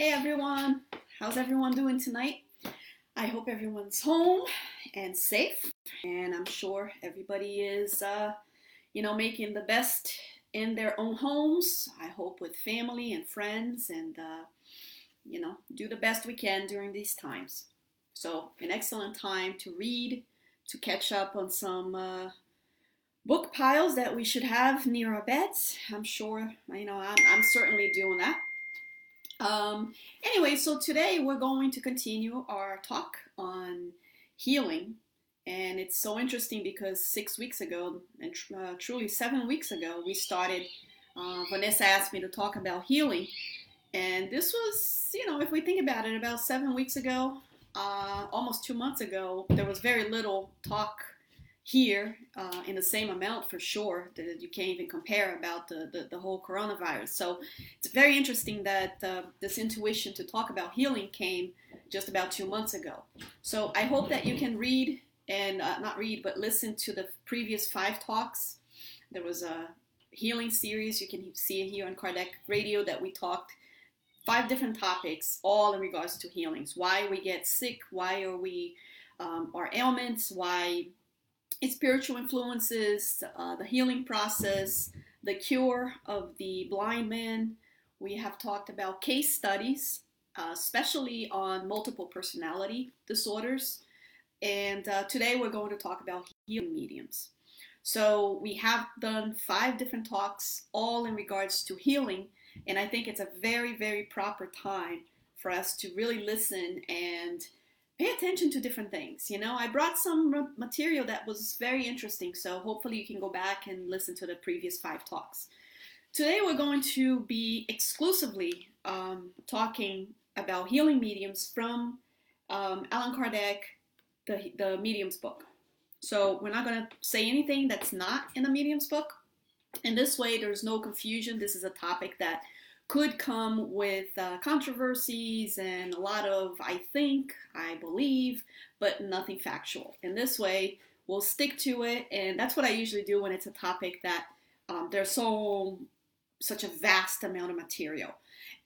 Hey everyone, how's everyone doing tonight? I hope everyone's home and safe, and I'm sure everybody is, uh, you know, making the best in their own homes. I hope with family and friends, and uh, you know, do the best we can during these times. So, an excellent time to read, to catch up on some uh, book piles that we should have near our beds. I'm sure, you know, I'm, I'm certainly doing that. Um, anyway, so today we're going to continue our talk on healing. And it's so interesting because six weeks ago, and uh, truly seven weeks ago, we started. Uh, Vanessa asked me to talk about healing. And this was, you know, if we think about it, about seven weeks ago, uh, almost two months ago, there was very little talk here uh, in the same amount for sure that you can't even compare about the, the, the whole coronavirus. So it's very interesting that uh, this intuition to talk about healing came just about two months ago. So I hope that you can read and uh, not read, but listen to the previous five talks. There was a healing series you can see here on Kardec Radio that we talked five different topics, all in regards to healings. Why we get sick, why are we um, our ailments, why spiritual influences, uh, the healing process, the cure of the blind man. We have talked about case studies, uh, especially on multiple personality disorders. And uh, today we're going to talk about healing mediums. So we have done five different talks, all in regards to healing. And I think it's a very, very proper time for us to really listen and pay attention to different things. You know, I brought some material that was very interesting, so hopefully you can go back and listen to the previous five talks. Today we're going to be exclusively um, talking about healing mediums from um, Allan Kardec, the, the Mediums book. So we're not going to say anything that's not in the Mediums book. And this way, there's no confusion. This is a topic that could come with uh, controversies and a lot of I think, I believe, but nothing factual. In this way, we'll stick to it, and that's what I usually do when it's a topic that um, there's so such a vast amount of material.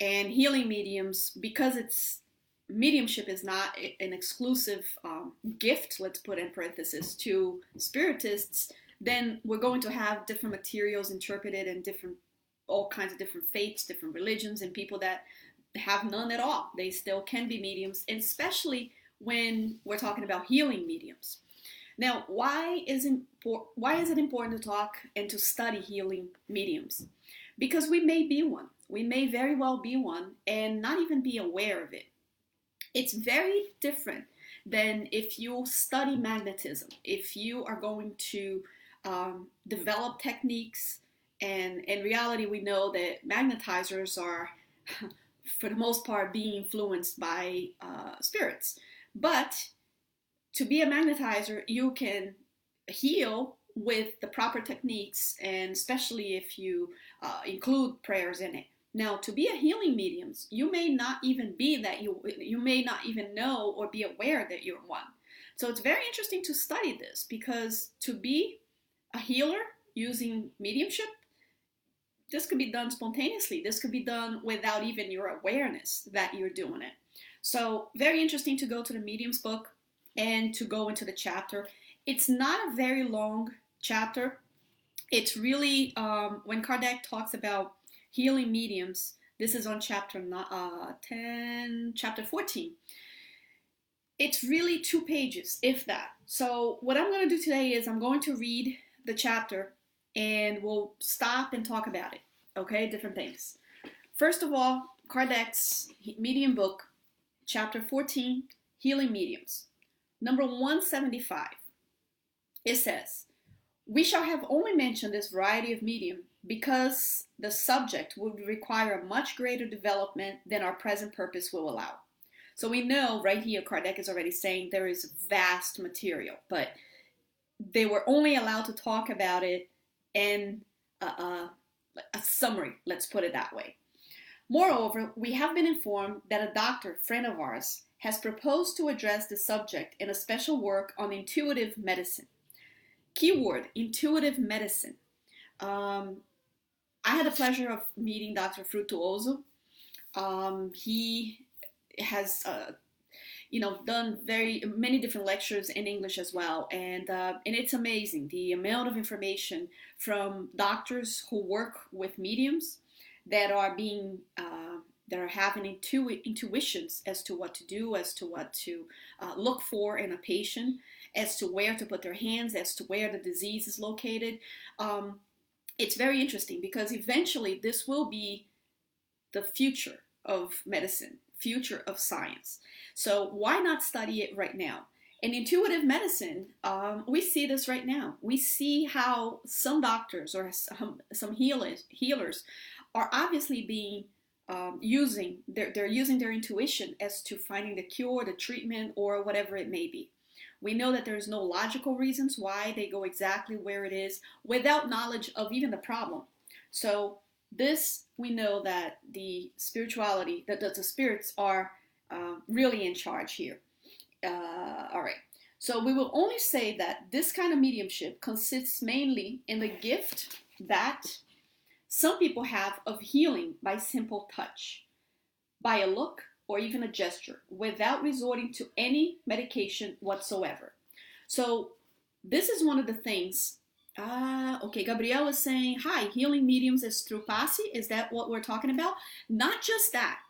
And healing mediums, because it's mediumship is not an exclusive um, gift, let's put in parenthesis, to spiritists, then we're going to have different materials interpreted in different all kinds of different faiths, different religions, and people that have none at all. They still can be mediums, especially when we're talking about healing mediums. Now, why is impor- why is it important to talk and to study healing mediums? Because we may be one. We may very well be one and not even be aware of it. It's very different than if you study magnetism. If you are going to um, develop techniques and in reality, we know that magnetizers are, for the most part, being influenced by uh, spirits. But to be a magnetizer, you can heal with the proper techniques, and especially if you uh, include prayers in it. Now, to be a healing medium, you may not even be that you you may not even know or be aware that you're one. So it's very interesting to study this because to be a healer using mediumship this could be done spontaneously. This could be done without even your awareness that you're doing it. So, very interesting to go to the Mediums book and to go into the chapter. It's not a very long chapter. It's really um, when Kardec talks about healing mediums. This is on chapter uh, 10, chapter 14. It's really two pages, if that. So, what I'm going to do today is I'm going to read the chapter and we'll stop and talk about it. Okay, different things. First of all, Kardec's medium book, chapter 14, Healing Mediums, number 175. It says, We shall have only mentioned this variety of medium because the subject would require a much greater development than our present purpose will allow. So we know right here, Kardec is already saying there is vast material, but they were only allowed to talk about it and a, a, a summary, let's put it that way. Moreover, we have been informed that a doctor, friend of ours, has proposed to address the subject in a special work on intuitive medicine. Keyword intuitive medicine. Um, I had the pleasure of meeting Dr. Frutuoso. Um, he has, uh, you know, done very many different lectures in English as well, and uh, and it's amazing the amount of information from doctors who work with mediums that are being uh, that are having intu- intuitions as to what to do, as to what to uh, look for in a patient, as to where to put their hands, as to where the disease is located. Um, it's very interesting because eventually this will be the future of medicine, future of science. So why not study it right now? In intuitive medicine, um, we see this right now. We see how some doctors or some, some healers, healers are obviously being um, using they're, they're using their intuition as to finding the cure, the treatment, or whatever it may be. We know that there's no logical reasons why they go exactly where it is without knowledge of even the problem. So this we know that the spirituality, that the spirits are uh, really in charge here. Uh, all right. So we will only say that this kind of mediumship consists mainly in the gift that some people have of healing by simple touch, by a look, or even a gesture without resorting to any medication whatsoever. So, this is one of the things. Ah, okay. Gabrielle is saying, Hi, healing mediums is through Passe. Is that what we're talking about? Not just that.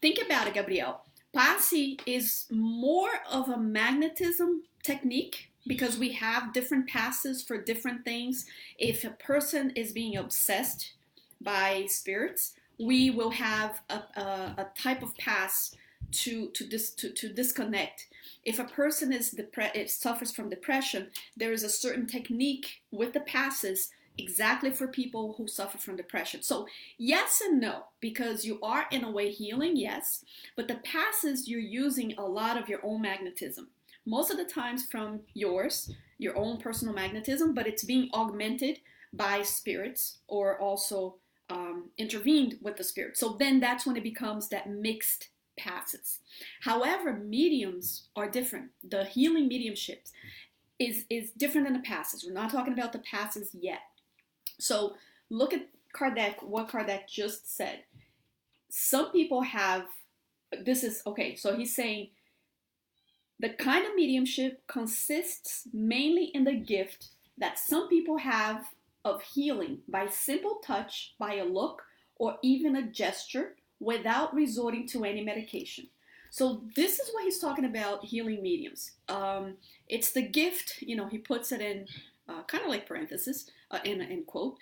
Think about it, Gabrielle. Passe is more of a magnetism technique because we have different passes for different things. If a person is being obsessed by spirits, we will have a, a, a type of pass to to, dis, to to disconnect. If a person is depre- suffers from depression, there is a certain technique with the passes exactly for people who suffer from depression. So, yes and no, because you are in a way healing, yes, but the passes you're using a lot of your own magnetism. Most of the times from yours, your own personal magnetism, but it's being augmented by spirits or also um, intervened with the spirit. So then that's when it becomes that mixed passes. However, mediums are different. The healing mediumship is is different than the passes. We're not talking about the passes yet. So look at Kardec, what Kardec just said. Some people have this is okay, so he's saying the kind of mediumship consists mainly in the gift that some people have of healing by simple touch, by a look, or even a gesture without resorting to any medication. So this is what he's talking about healing mediums. Um, it's the gift, you know, he puts it in uh, kind of like parenthesis, uh, in, in quote,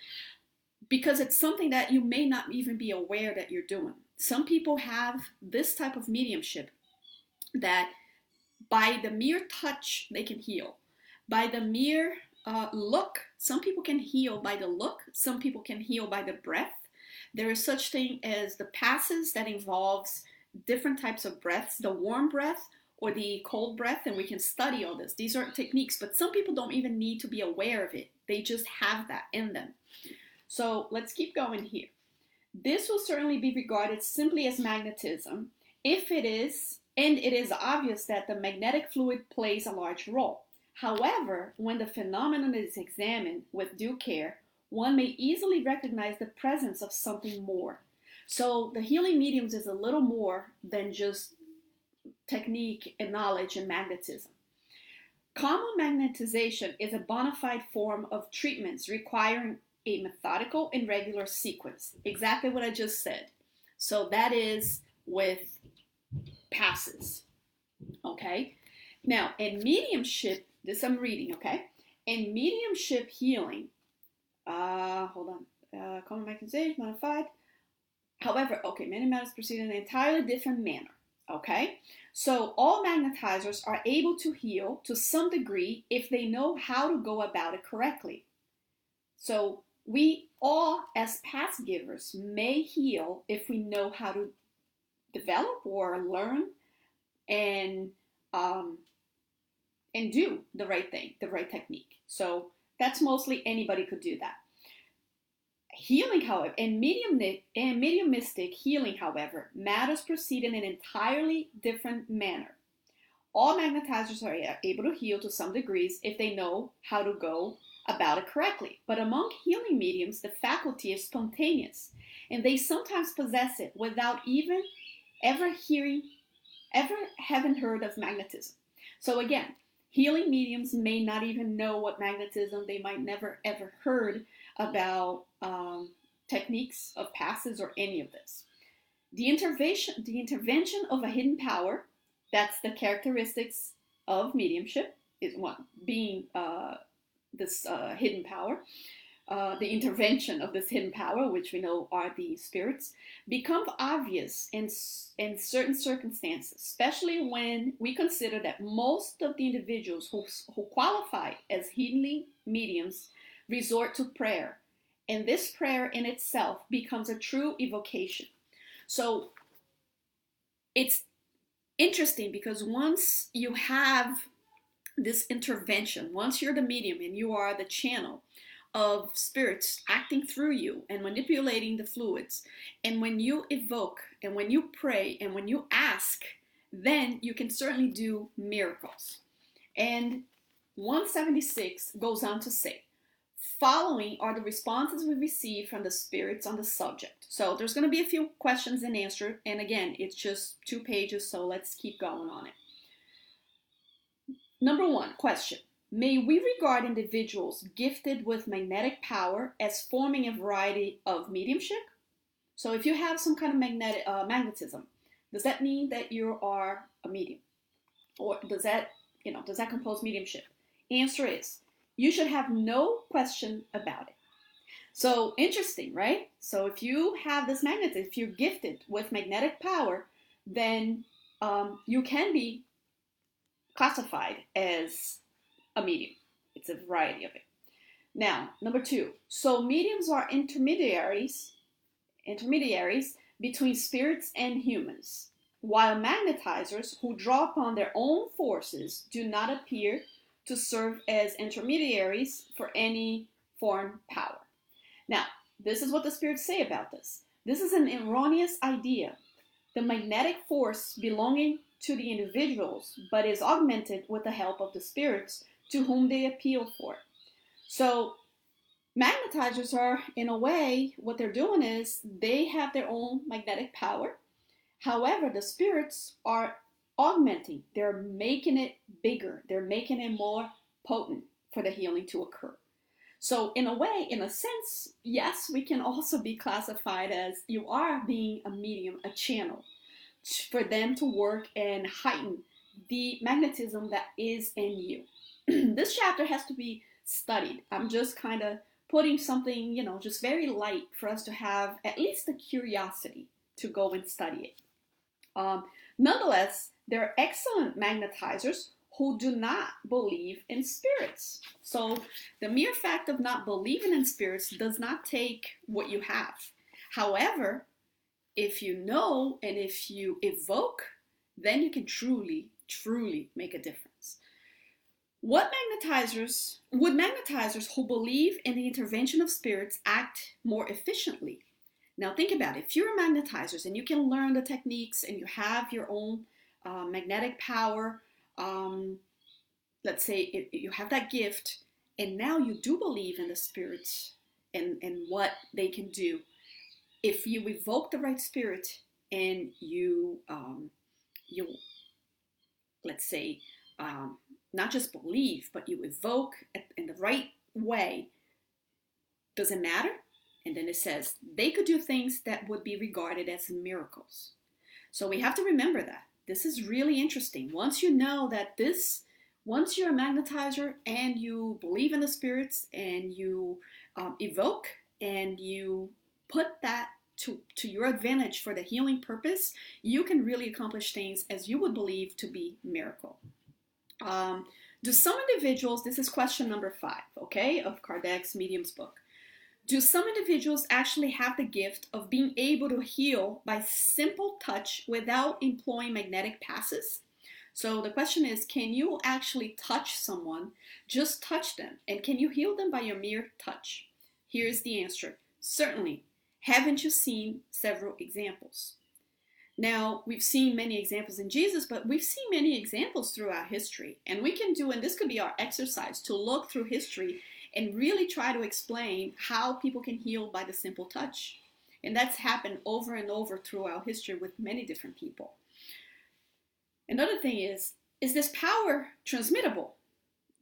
because it's something that you may not even be aware that you're doing. Some people have this type of mediumship that by the mere touch they can heal. By the mere uh, look. Some people can heal by the look. Some people can heal by the breath. There is such thing as the passes that involves different types of breaths, the warm breath or the cold breath, and we can study all this. These are techniques, but some people don't even need to be aware of it. They just have that in them. So let's keep going here. This will certainly be regarded simply as magnetism if it is, and it is obvious that the magnetic fluid plays a large role. However, when the phenomenon is examined with due care, one may easily recognize the presence of something more. So the healing mediums is a little more than just technique and knowledge and magnetism. Common magnetization is a bona fide form of treatments requiring a methodical and regular sequence. Exactly what I just said. So that is with passes. Okay? Now, in mediumship, this I'm reading, okay? In mediumship healing, uh, hold on, uh, common mechanism modified. However, okay, many matters proceed in an entirely different manner, okay? So all magnetizers are able to heal to some degree if they know how to go about it correctly. So we all, as pass givers, may heal if we know how to develop or learn and um, and do the right thing, the right technique. So that's mostly anybody could do that. Healing, however, and medium and mediumistic healing, however, matters proceed in an entirely different manner. All magnetizers are able to heal to some degrees if they know how to go about it correctly. But among healing mediums, the faculty is spontaneous, and they sometimes possess it without even ever hearing, ever having heard of magnetism. So again, healing mediums may not even know what magnetism. They might never ever heard about um, techniques of passes or any of this. The intervention, the intervention of a hidden power, that's the characteristics of mediumship, is one being uh, this uh, hidden power, uh, the intervention of this hidden power, which we know are the spirits, become obvious in, in certain circumstances, especially when we consider that most of the individuals who, who qualify as healing mediums resort to prayer. And this prayer in itself becomes a true evocation. So it's interesting because once you have this intervention, once you're the medium and you are the channel of spirits acting through you and manipulating the fluids, and when you evoke and when you pray and when you ask, then you can certainly do miracles. And 176 goes on to say, following are the responses we receive from the spirits on the subject. So there's going to be a few questions and answers, and again, it's just two pages, so let's keep going on it. Number one question May we regard individuals gifted with magnetic power as forming a variety of mediumship? So, if you have some kind of magnetic uh, magnetism, does that mean that you are a medium, or does that you know does that compose mediumship? Answer is you should have no question about it. So interesting, right? So if you have this magnetism, if you're gifted with magnetic power, then um, you can be classified as a medium. It's a variety of it. Now, number two. So mediums are intermediaries, intermediaries between spirits and humans, while magnetizers who draw upon their own forces do not appear to serve as intermediaries for any foreign power. Now, this is what the spirits say about this. This is an erroneous idea. The magnetic force belonging to the individuals, but is augmented with the help of the spirits to whom they appeal for. So, magnetizers are, in a way, what they're doing is they have their own magnetic power. However, the spirits are augmenting, they're making it bigger, they're making it more potent for the healing to occur. So, in a way, in a sense, yes, we can also be classified as you are being a medium, a channel for them to work and heighten the magnetism that is in you. this chapter has to be studied. I'm just kind of putting something, you know, just very light for us to have at least the curiosity to go and study it. Um, nonetheless, there are excellent magnetizers who do not believe in spirits. So the mere fact of not believing in spirits does not take what you have. However, if you know and if you evoke, then you can truly, truly make a difference. What magnetizers would magnetizers who believe in the intervention of spirits act more efficiently? Now think about it. If you're magnetizers and you can learn the techniques and you have your own uh, magnetic power, um, let's say you have that gift, and now you do believe in the spirits and, and what they can do, if you evoke the right spirit and you um, you let's say um, not just believe but you evoke in the right way does it matter? And then it says they could do things that would be regarded as miracles. So we have to remember that. This is really interesting. Once you know that this once you're a magnetizer and you believe in the spirits and you um, evoke and you put that to, to your advantage for the healing purpose, you can really accomplish things as you would believe to be miracle. Um, do some individuals, this is question number five, okay, of Kardec's Medium's book. Do some individuals actually have the gift of being able to heal by simple touch without employing magnetic passes? So the question is can you actually touch someone? Just touch them. And can you heal them by your mere touch? Here's the answer certainly. Haven't you seen several examples? Now, we've seen many examples in Jesus, but we've seen many examples throughout history. And we can do, and this could be our exercise, to look through history and really try to explain how people can heal by the simple touch. And that's happened over and over throughout history with many different people. Another thing is, is this power transmittable?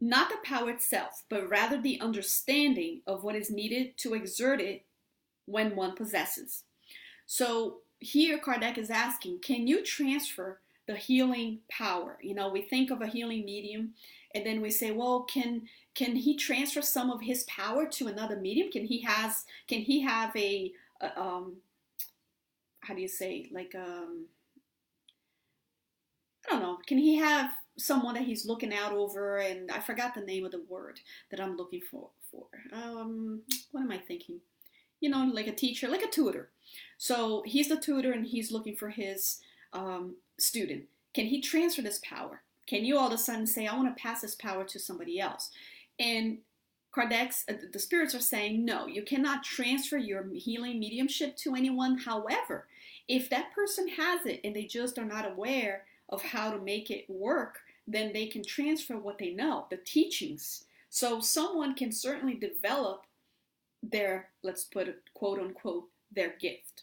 Not the power itself, but rather the understanding of what is needed to exert it when one possesses. So here Kardec is asking, can you transfer the healing power? You know, we think of a healing medium and then we say, well, can can he transfer some of his power to another medium? Can he has can he have a, a um how do you say like um I don't know, can he have someone that he's looking out over and I forgot the name of the word that I'm looking for for. Um what am I thinking? You know, like a teacher, like a tutor. So he's the tutor and he's looking for his um, student. Can he transfer this power? Can you all of a sudden say, I want to pass this power to somebody else? And Kardec's, uh, the spirits are saying, no, you cannot transfer your healing mediumship to anyone. However, if that person has it and they just are not aware of how to make it work, then they can transfer what they know, the teachings. So someone can certainly develop their, let's put it quote unquote, their gift.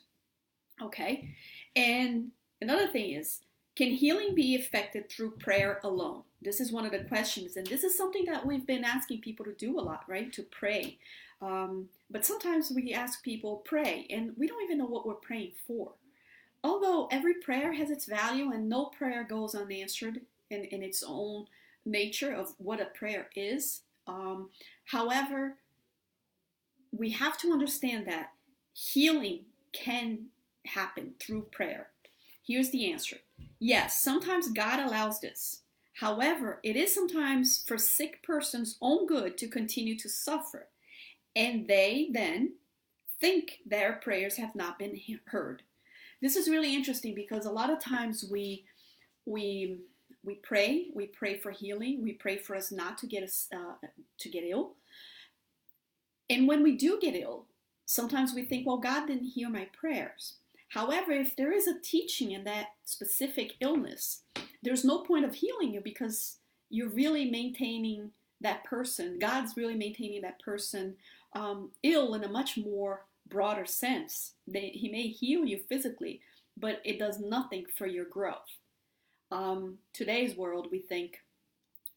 Okay? And another thing is, can healing be effected through prayer alone? This is one of the questions, and this is something that we've been asking people to do a lot, right? To pray. Um, but sometimes we ask people, pray, and we don't even know what we're praying for. Although every prayer has its value, and no prayer goes unanswered in, in its own nature of what a prayer is. Um, however, we have to understand that healing can happen through prayer. Here's the answer yes, sometimes God allows this. However, it is sometimes for sick person's own good to continue to suffer, and they then think their prayers have not been heard. This is really interesting because a lot of times we we we pray, we pray for healing, we pray for us not to get us uh, to get ill, and when we do get ill, sometimes we think, well, God didn't hear my prayers. However, if there is a teaching in that specific illness, there's no point of healing you because you're really maintaining that person. God's really maintaining that person um, ill in a much more broader sense. They, he may heal you physically, but it does nothing for your growth. Um, today's world, we think,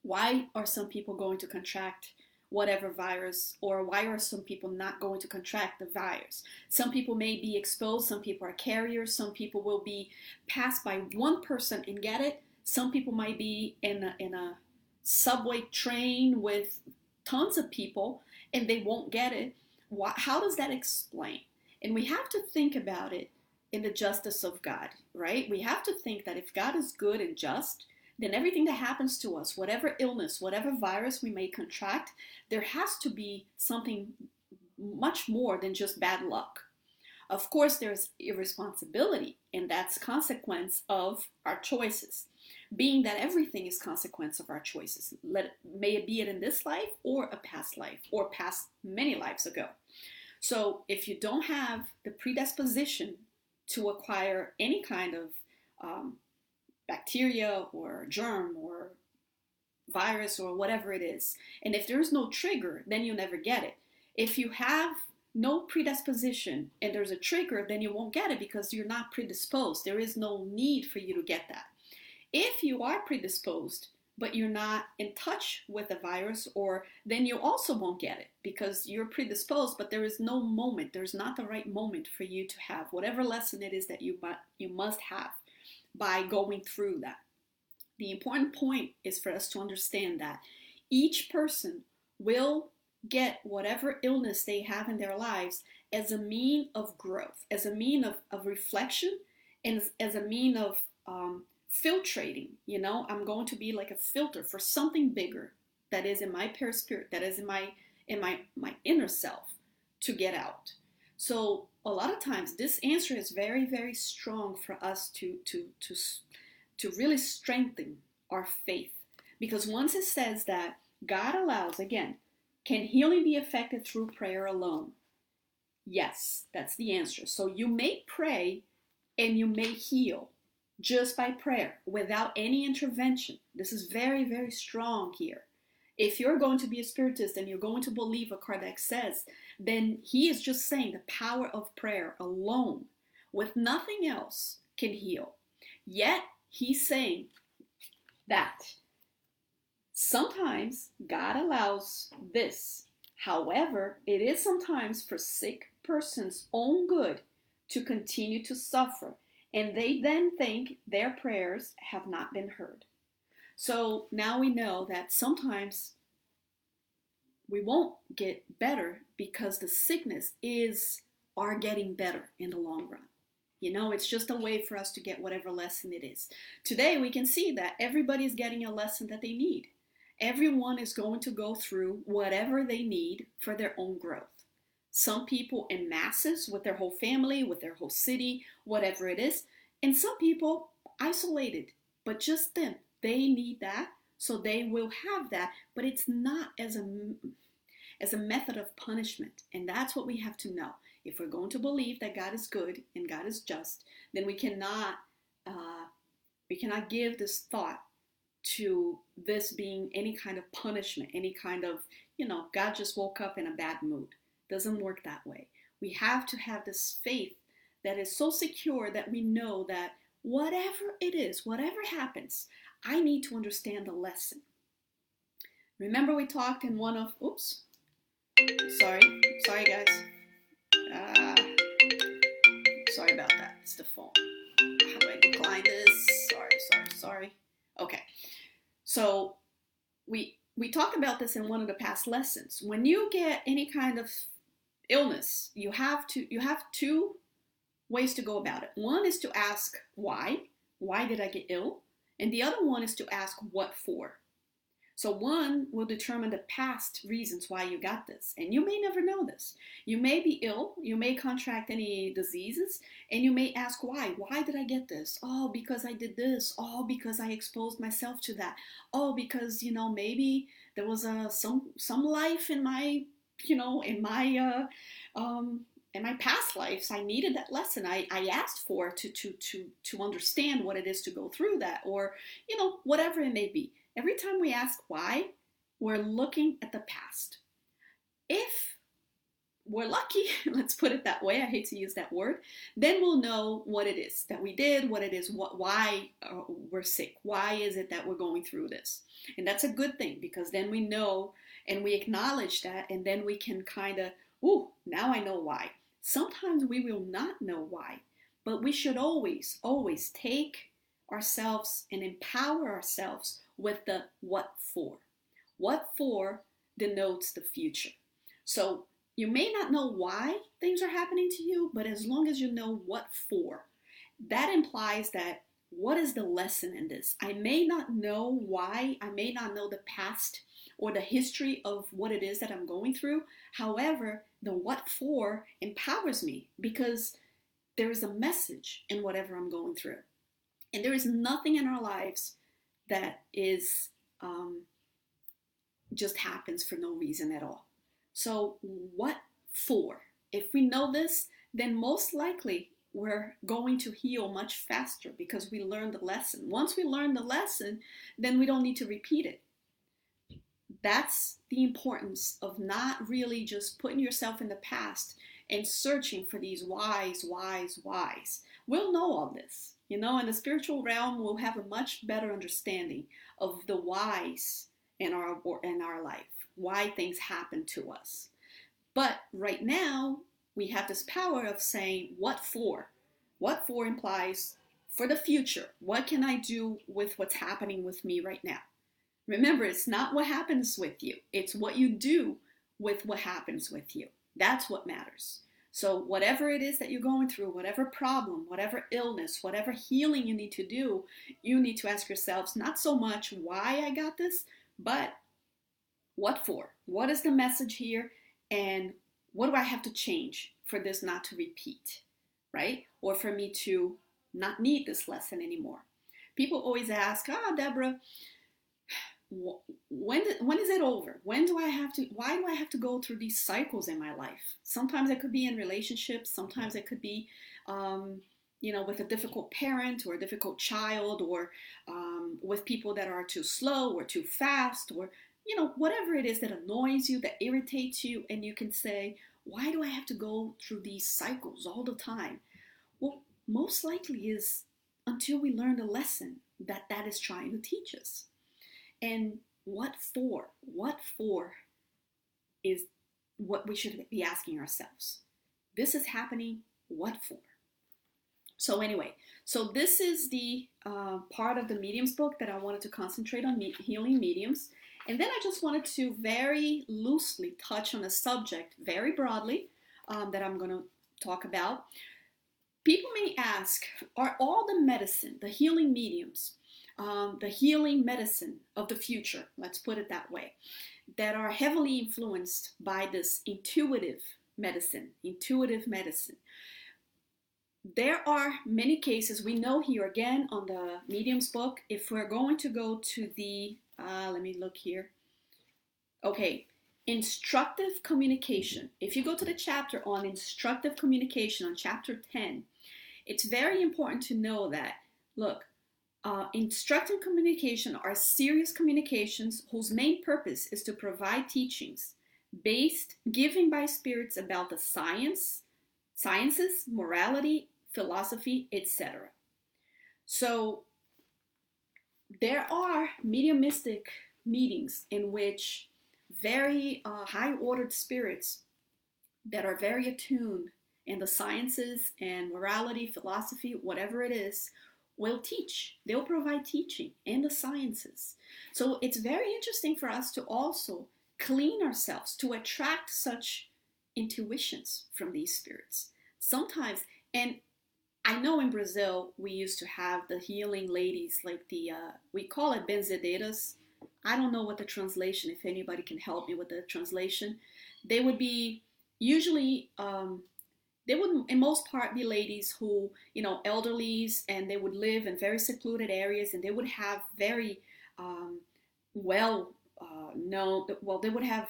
why are some people going to contract whatever virus or why are some people not going to contract the virus? Some people may be exposed some people are carriers some people will be passed by one person and get it. Some people might be in a, in a subway train with tons of people and they won't get it. Why, how does that explain? And we have to think about it in the justice of god right? We have to think that if god is good and just then everything that happens to us, whatever illness, whatever virus we may contract, there has to be something much more than just bad luck. Of course, there's irresponsibility, and that's consequence of our choices. Being that everything is consequence of our choices, let may it be it in this life or a past life or past many lives ago. So, if you don't have the predisposition to acquire any kind of um, bacteria or germ or virus or whatever it is. And if there's no trigger, then you never get it. If you have no predisposition and there's a trigger, then you won't get it because you're not predisposed. There is no need for you to get that. If you are predisposed, but you're not in touch with the virus, or then you also won't get it because you're predisposed, but there is no moment. There's not the right moment for you to have whatever lesson it is that you you must have by going through that. The important point is for us to understand that each person will get whatever illness they have in their lives as a mean of growth, as a mean of, of reflection, and as, a mean of um, filtrating. You know, I'm going to be like a filter for something bigger that is in my perispirit, that is in my in my my inner self to get out. So a lot of times this answer is very, very strong for us to to to to really strengthen our faith. Because once it says that God allows, again, can healing be effected through prayer alone? Yes, that's the answer. So you may pray and you may heal just by prayer without any intervention. This is very, very strong here. If you're going to be a spiritist and you're going to believe what Kardec says, then he is just saying the power of prayer alone, with nothing else, can heal. Yet he's saying that sometimes God allows this. However, it is sometimes for sick person's own good to continue to suffer, and they then think their prayers have not been heard. So now we know that sometimes we won't get better because the sickness is are getting better in the long run. You know, it's just a way for us to get whatever lesson it is. Today we can see that everybody's getting a lesson that they need. Everyone is going to go through whatever they need for their own growth. Some people in masses with their whole family, with their whole city, whatever it is, and some people isolated, but just them they need that, so they will have that, but it's not as a as a method of punishment. And that's what we have to know. If we're going to believe that God is good and God is just, then we cannot uh, we cannot give this thought to this being any kind of punishment, any kind of, you know, God just woke up in a bad mood. Doesn't work that way. We have to have this faith that is so secure that we know that whatever it is, whatever happens, I need to understand the lesson. Remember we talked in one of, oops, sorry, sorry guys. Ah, sorry about that, it's the phone. How do I decline this? Sorry, sorry, sorry. Okay, so we we talked about this in one of the past lessons. When you get any kind of illness, you have to you have two ways to go about it. One is to ask why. Why did I get ill? And the other one is to ask what for. So one will determine the past reasons why you got this. And you may never know this. You may be ill, you may contract any diseases, and you may ask why. Why did I get this? Oh, because I did this. Oh, because I exposed myself to that. Oh, because, you know, maybe there was a some some life in my, you know, in my uh um in my past lives i needed that lesson. I, I asked for to, to to to understand what it is to go through that or you know whatever it may be. Every time we ask why we're looking at the past. If we're lucky let's put it that way i hate to use that word then we'll know what it is that we did what it is what why uh, we're sick why is it that we're going through this? And that's a good thing because then we know and we acknowledge that and then we can kind of Ooh, now I know why. Sometimes we will not know why, but we should always, always take ourselves and empower ourselves with the what for. What for denotes the future. So you may not know why things are happening to you, but as long as you know what for, that implies that what is the lesson in this? I may not know why, I may not know the past or the history of what it is that I'm going through. However, the what for empowers me because there is a message in whatever I'm going through. And there is nothing in our lives that is um, just happens for no reason at all. So, what for? If we know this, then most likely we're going to heal much faster because we learned the lesson. Once we learn the lesson, then we don't need to repeat it that's the importance of not really just putting yourself in the past and searching for these whys, whys, whys. We'll know all this. You know, in the spiritual realm, we'll have a much better understanding of the whys in our in our life, why things happen to us. But right now, we have this power of saying, what for? What for implies for the future. What can I do with what's happening with me right now? Remember, it's not what happens with you, it's what you do with what happens with you. That's what matters. So, whatever it is that you're going through, whatever problem, whatever illness, whatever healing you need to do, you need to ask yourselves not so much why I got this, but what for? What is the message here? And what do I have to change for this not to repeat, right? Or for me to not need this lesson anymore. People always ask, ah, oh, Debora, when when is it over when do i have to why do i have to go through these cycles in my life sometimes it could be in relationships sometimes it could be um, you know with a difficult parent or a difficult child or um, with people that are too slow or too fast or you know, whatever it is that annoys you, that irritates you, and you can say, why do I have to go through these cycles all the time? Well, most likely is until we learn the lesson that that is trying to teach us. And what for? What for is what we should be asking ourselves. This is happening, what for? So, anyway, so this is the uh, part of the mediums book that I wanted to concentrate on me- healing mediums. And then I just wanted to very loosely touch on a subject very broadly um, that I'm going to talk about. People may ask Are all the medicine, the healing mediums, um, the healing medicine of the future, let's put it that way, that are heavily influenced by this intuitive medicine, intuitive medicine? There are many cases we know here again on the mediums book. If we're going to go to the uh, let me look here. Okay, instructive communication. If you go to the chapter on instructive communication on chapter 10, it's very important to know that, look, uh, instructive communication are serious communications whose main purpose is to provide teachings based, given by spirits about the science, sciences, morality, philosophy, etc. So there are mediumistic meetings in which very uh, high ordered spirits that are very attuned in the sciences and morality, philosophy, whatever it is, will teach. They'll provide teaching in the sciences. So it's very interesting for us to also clean ourselves to attract such intuitions from these spirits. Sometimes, and I know in Brazil we used to have the healing ladies, like the uh, we call it benzedeiras. I don't know what the translation. If anybody can help me with the translation, they would be usually um, they would in most part be ladies who you know elderlies and they would live in very secluded areas and they would have very um, well uh, known well they would have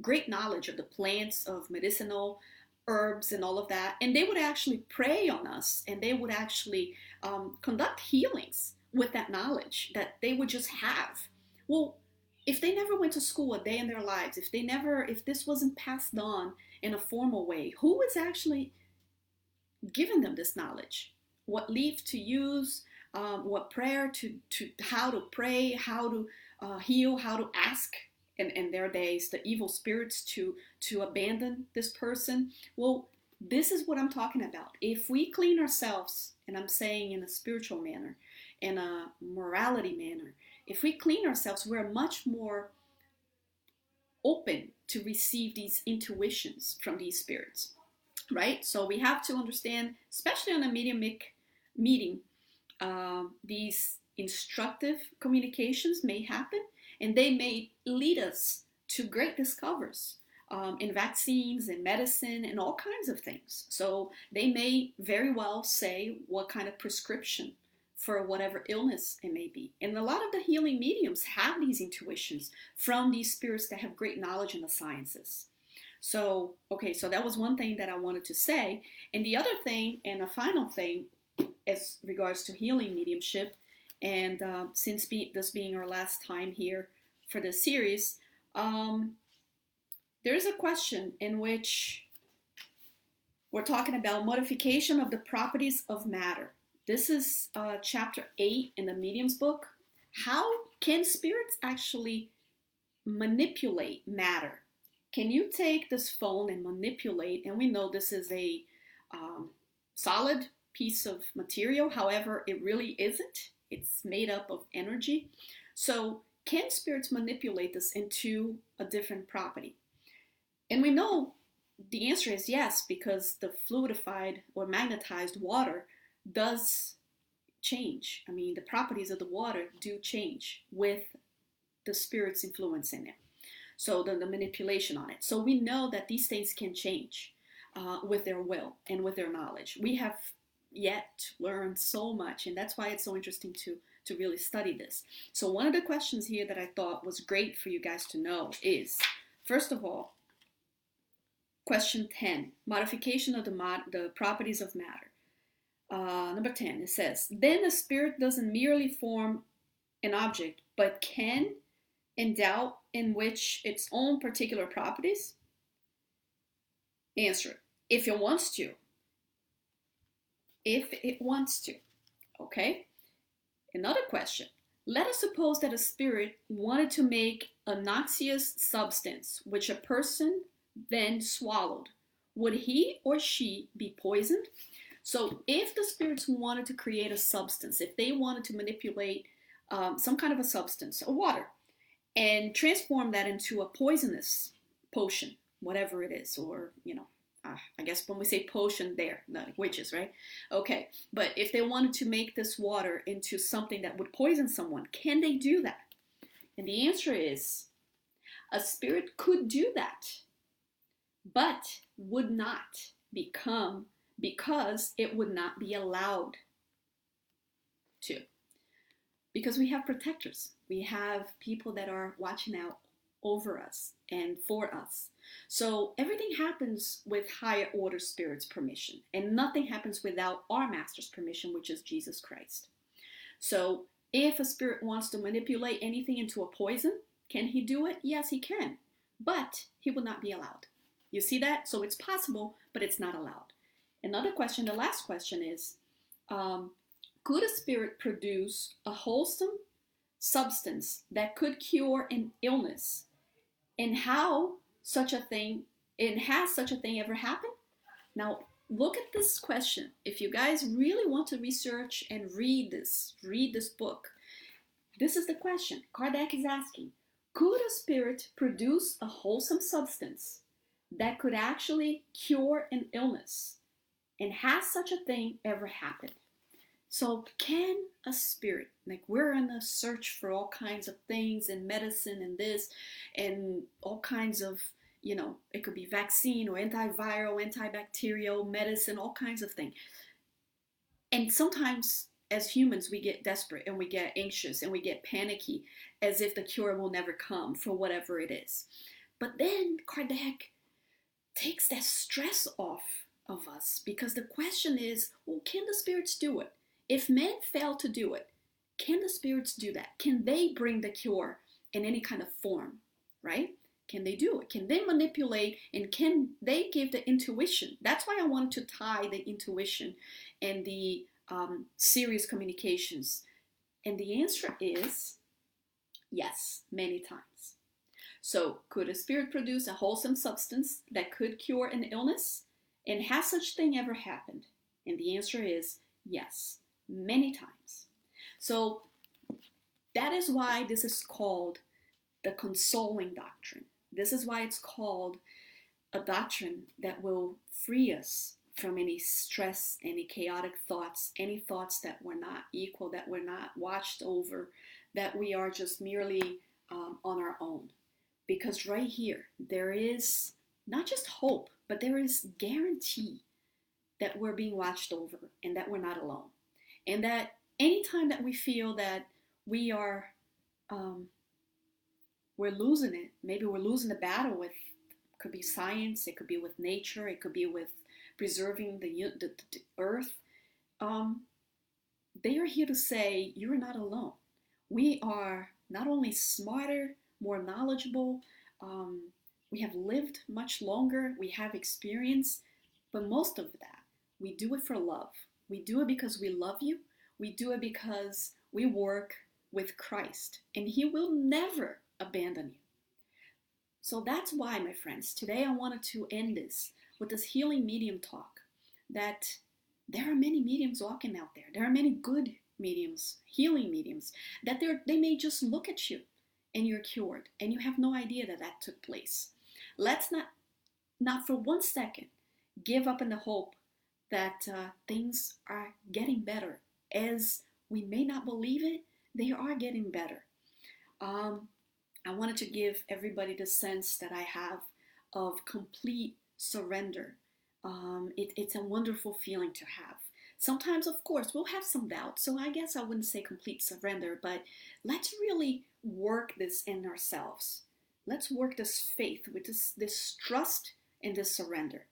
great knowledge of the plants of medicinal herbs and all of that. And they would actually pray on us and they would actually um, conduct healings with that knowledge that they would just have. Well, if they never went to school a day in their lives, if they never, if this wasn't passed on in a formal way, who is actually giving them this knowledge? What leaf to use, um, what prayer to, to, how to pray, how to uh, heal, how to ask in, in their days the evil spirits to to abandon this person? Well this is what i'm talking about. If we clean ourselves and i'm saying in a spiritual manner in a morality manner if we clean ourselves we're much more open to receive these intuitions from these spirits right so we have to understand especially on a mediumic meeting uh, these instructive communications may happen and they may lead us to great discoveries um, in vaccines and medicine and all kinds of things. So they may very well say what kind of prescription for whatever illness it may be. And a lot of the healing mediums have these intuitions from these spirits that have great knowledge in the sciences. So, okay, so that was one thing that I wanted to say. And the other thing, and a final thing, as regards to healing mediumship, and uh, since be, this being our last time here for this series, um, there is a question in which we're talking about modification of the properties of matter. This is uh, chapter 8 in the Mediums book. How can spirits actually manipulate matter? Can you take this phone and manipulate? And we know this is a um, solid piece of material, however, it really isn't. It's made up of energy. So, can spirits manipulate this into a different property? And we know the answer is yes, because the fluidified or magnetized water does change. I mean, the properties of the water do change with the spirit's influence in it. So, the, the manipulation on it. So, we know that these things can change uh, with their will and with their knowledge. We have yet learned so much, and that's why it's so interesting to to really study this. So one of the questions here that I thought was great for you guys to know is, first of all, question 10, modification of the, mod, the properties of matter. Uh, number 10, it says, then the spirit doesn't merely form an object, but can endow in which its own particular properties? Answer if it wants to. If it wants to. Okay? Another question. Let us suppose that a spirit wanted to make a noxious substance which a person then swallowed. Would he or she be poisoned? So, if the spirits wanted to create a substance, if they wanted to manipulate um, some kind of a substance, a water, and transform that into a poisonous potion, whatever it is, or, you know, uh, I guess when we say potion, there, witches, right? Okay, but if they wanted to make this water into something that would poison someone, can they do that? And the answer is a spirit could do that, but would not become because it would not be allowed to. Because we have protectors, we have people that are watching out over us and for us. So everything happens with higher order spirits' permission, and nothing happens without our master's permission, which is Jesus Christ. So if a spirit wants to manipulate anything into a poison, can he do it? Yes, he can, but he will not be allowed. You see that? So it's possible, but it's not allowed. Another question, the last question is um, Could a spirit produce a wholesome substance that could cure an illness and how such a thing and has such a thing ever happened? Now, look at this question. If you guys really want to research and read this, read this book, this is the question Kardec is asking Could a spirit produce a wholesome substance that could actually cure an illness? And has such a thing ever happened? So, can a spirit, like we're in a search for all kinds of things and medicine and this, and all kinds of, you know, it could be vaccine or antiviral, antibacterial medicine, all kinds of things. And sometimes as humans, we get desperate and we get anxious and we get panicky as if the cure will never come for whatever it is. But then Kardec takes that stress off of us because the question is well, can the spirits do it? If men fail to do it, can the spirits do that? Can they bring the cure in any kind of form, right? Can they do it? Can they manipulate and can they give the intuition? That's why I wanted to tie the intuition and the um, serious communications. And the answer is yes, many times. So, could a spirit produce a wholesome substance that could cure an illness? And has such thing ever happened? And the answer is yes many times. So that is why this is called the consoling doctrine. This is why it's called a doctrine that will free us from any stress, any chaotic thoughts, any thoughts that we're not equal, that we're not watched over, that we are just merely um, on our own. Because right here, there is not just hope, but there is guarantee that we're being watched over and that we're not alone. And that anytime that we feel that we are, um, we're losing it, maybe we're losing the battle with, could be science, it could be with nature, it could be with preserving the, the, the earth. Um, they are here to say you're not alone. We are not only smarter, more knowledgeable, um, we have lived much longer, we have experience, but most of that, we do it for love. We do it because we love you. We do it because we work with Christ, and He will never abandon you. So that's why, my friends, today I wanted to end this with this healing medium talk that there are many mediums walking out there. There are many good mediums, healing mediums, that they may just look at you and you're cured and you have no idea that that took place. Let's not, not for one second, give up in the hope that uh, things are getting better. As we may not believe it, they are getting better. Um, I wanted to give everybody the sense that I have of complete surrender. Um, it, it's a wonderful feeling to have. Sometimes, of course, we'll have some doubt, so I guess I wouldn't say complete surrender, but let's really work this in ourselves. Let's work this faith with this, this trust and this surrender.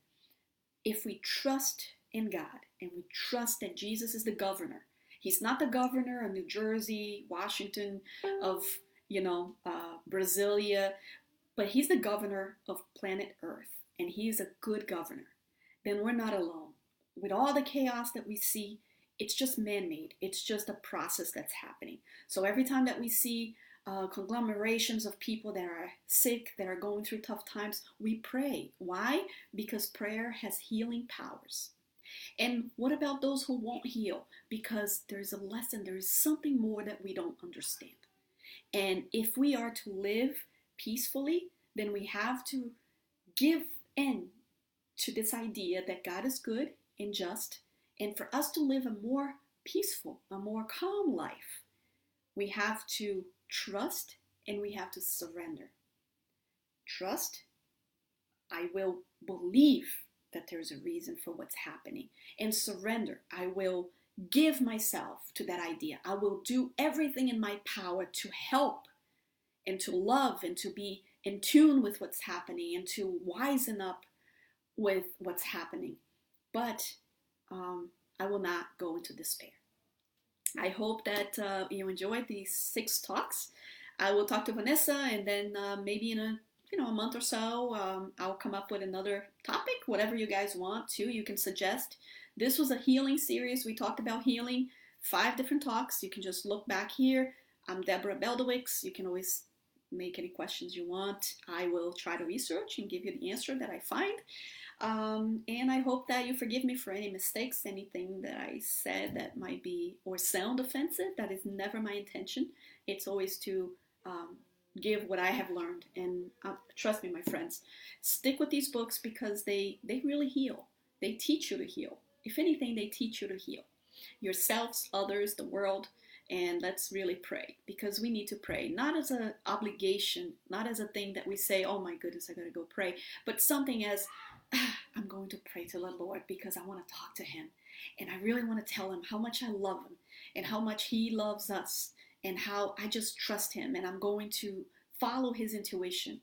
If we trust in God and we trust that Jesus is the governor. He's not the governor of New Jersey, Washington, of, you know, uh, Brasilia, but he's the governor of planet Earth, and he is a good governor. Then we're not alone. With all the chaos that we see, it's just man made. It's just a process that's happening. So every time that we see uh, conglomerations of people that are sick, that are going through tough times, we pray. Why? Because prayer has healing powers. And what about those who won't heal? Because there's a lesson, there is something more that we don't understand. And if we are to live peacefully, then we have to give in to this idea that God is good and just. And for us to live a more peaceful, a more calm life, we have to trust and we have to surrender. Trust, I will believe that there's a reason for what's happening. And surrender, I will give myself to that idea. I will do everything in my power to help and to love and to be in tune with what's happening and to wisen up with what's happening. But um, I will not go into despair. I hope that uh, you enjoyed these six talks. I will talk to Vanessa, and then uh, maybe in a you know a month or so, um, I'll come up with another topic, whatever you guys want to. You can suggest. This was a healing series. We talked about healing, five different talks. You can just look back here. I'm Debora Beldowicz. You can always make any questions you want. I will try to research and give you the answer that I find. Um, and I hope that you forgive me for any mistakes, anything that I said that might be or sound offensive. That is never my intention. It's always to um, give what I have learned. And uh, trust me, my friends, stick with these books because they, they really heal. They teach you to heal. If anything, they teach you to heal yourselves, others, the world. And let's really pray because we need to pray, not as an obligation, not as a thing that we say, oh my goodness, I gotta go pray, but something as ah, I'm going to pray to the Lord because I want to talk to Him. And I really want to tell Him how much I love Him and how much He loves us and how I just trust Him. And I'm going to follow His intuition.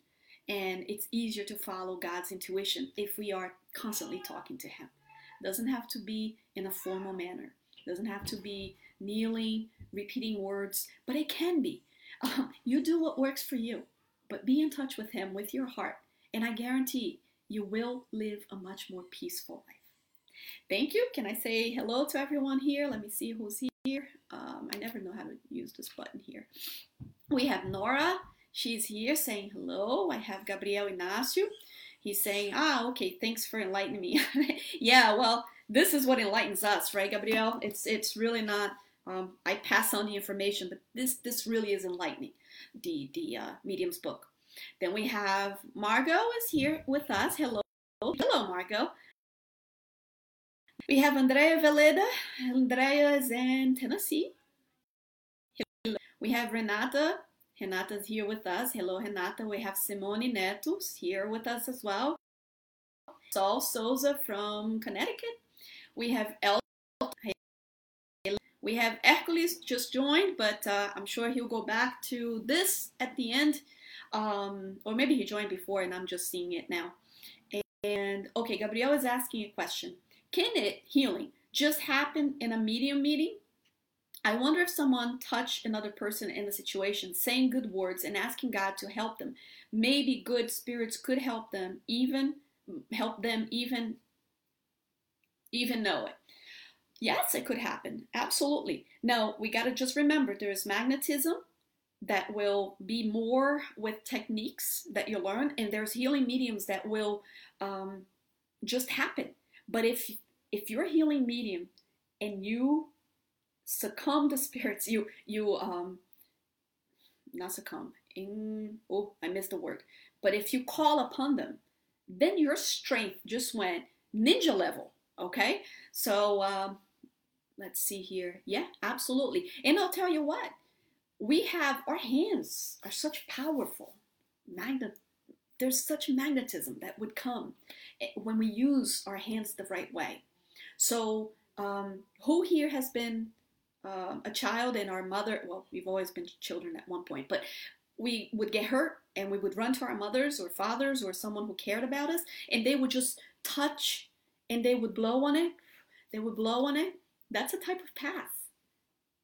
And it's easier to follow God's intuition if we are constantly talking to Him. It doesn't have to be in a formal manner, it doesn't have to be kneeling, repeating words, but it can be. Um, you do what works for you, but be in touch with Him with your heart. And I guarantee you will live a much more peaceful life. Thank you. Can I say hello to everyone here? Let me see who's here. Um, I never know how to use this button here. We have Nora. She's here saying hello. I have Gabriel Inácio. He's saying, ah, okay, thanks for enlightening me. yeah, well, this is what enlightens us, right, Gabriel? It's it's really not. Um, I pass on the information, but this this really is enlightening. The the uh, medium's book. Then we have Margot is here with us. Hello. Hello, Margot. We have Andrea Veleda. Andrea is in Tennessee. We have Renata. Renata's here with us. Hello, Renata. We have Simone Netos here with us as well. Saul Souza from Connecticut. We have El. We have Hercules just joined, but uh, I'm sure he'll go back to this at the end um, or maybe he joined before and I'm just seeing it now. And okay, Gabriel is asking a question. Can it, healing, just happen in a medium meeting? I wonder if someone touched another person in the situation, saying good words and asking God to help them. Maybe good spirits could help them even help them even even know it. Yes, it could happen. Absolutely. Now, we got to just remember there's magnetism that will be more with techniques that you learn and there's healing mediums that will um, just happen but if if you're a healing medium and you succumb to spirits you you um not succumb in oh i missed the word but if you call upon them then your strength just went ninja level okay so um let's see here. Yeah absolutely. And i'll tell you what we have our hands are such powerful. Magnet there's such magnetism that would come eh, when we use our hands the right way. So um, who here has been um, a child and our mother well we've always been children at one point but we would get hurt and we would run to our mothers or fathers or someone who cared about us and they would just touch and they would blow on it. They would blow on it that's a type of path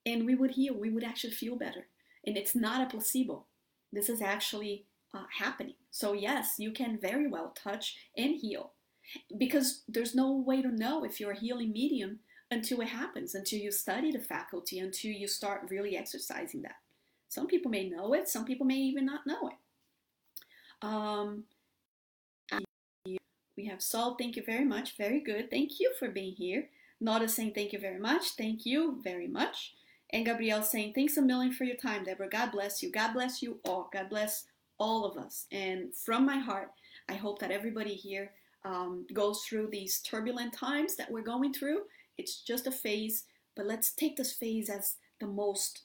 and we would heal. We would actually feel better. And it's not a placebo. this is actually uh, happening. So, yes, you can very well touch and heal because there's no way to know if you're a healing medium until it happens, until you study the faculty, until you start really exercising that. Some people may know it, some people may even not know it. Um, we have Saul, thank you very much. Very good. Thank you for being here. Nada saying thank you very much. Thank you very much. And Gabrielle saying thanks a million for your time, Debora. God bless you. God bless you all. God bless all of us. And from my heart, I hope that everybody here um, goes through these turbulent times that we're going through. It's just a phase, but let's take this phase as the most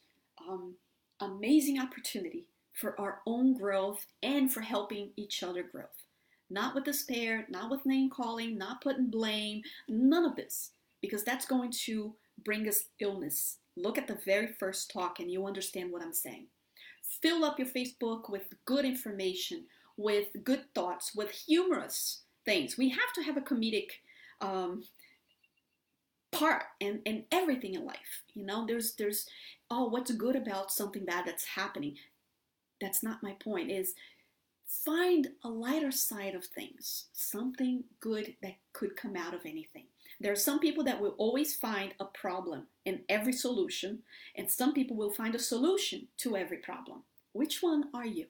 um, amazing opportunity for our own growth and for helping each other growth. Not with despair, not with name calling, not putting blame, none of this, because that's going to bring us illness. Look at the very first talk and you understand what I'm saying. Fill up your Facebook with good information, with good thoughts, with humorous things. We have to have a comedic um, part and and everything in life you know there's there's oh what's good about something bad that's happening that's not my point is find a lighter side of things something good that could come out of anything there are some people that will always find a problem in every solution and some people will find a solution to every problem which one are you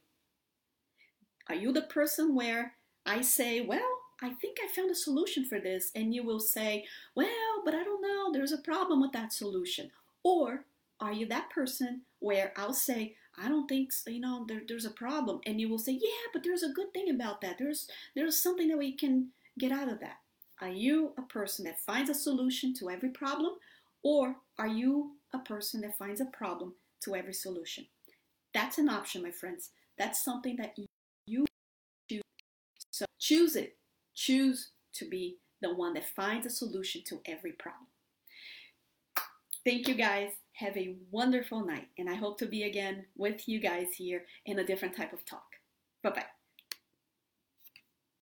are you the person where i say well I think I found a solution for this. And you will say, well, but I don't know, there's a problem with that solution. Or are you that person where I'll say, I don't think, you know, there, there's a problem. And you will say, yeah, but there's a good thing about that. There's, there's something that we can get out of that. Are you a person that finds a solution to every problem? Or are you a person that finds a problem to every solution? That's an option, my friends. That's something that you choose. So choose it. Choose to be the one that finds a solution to every problem. Thank you guys. Have a wonderful night, and I hope to be again with you guys here in a different type of talk. Bye bye.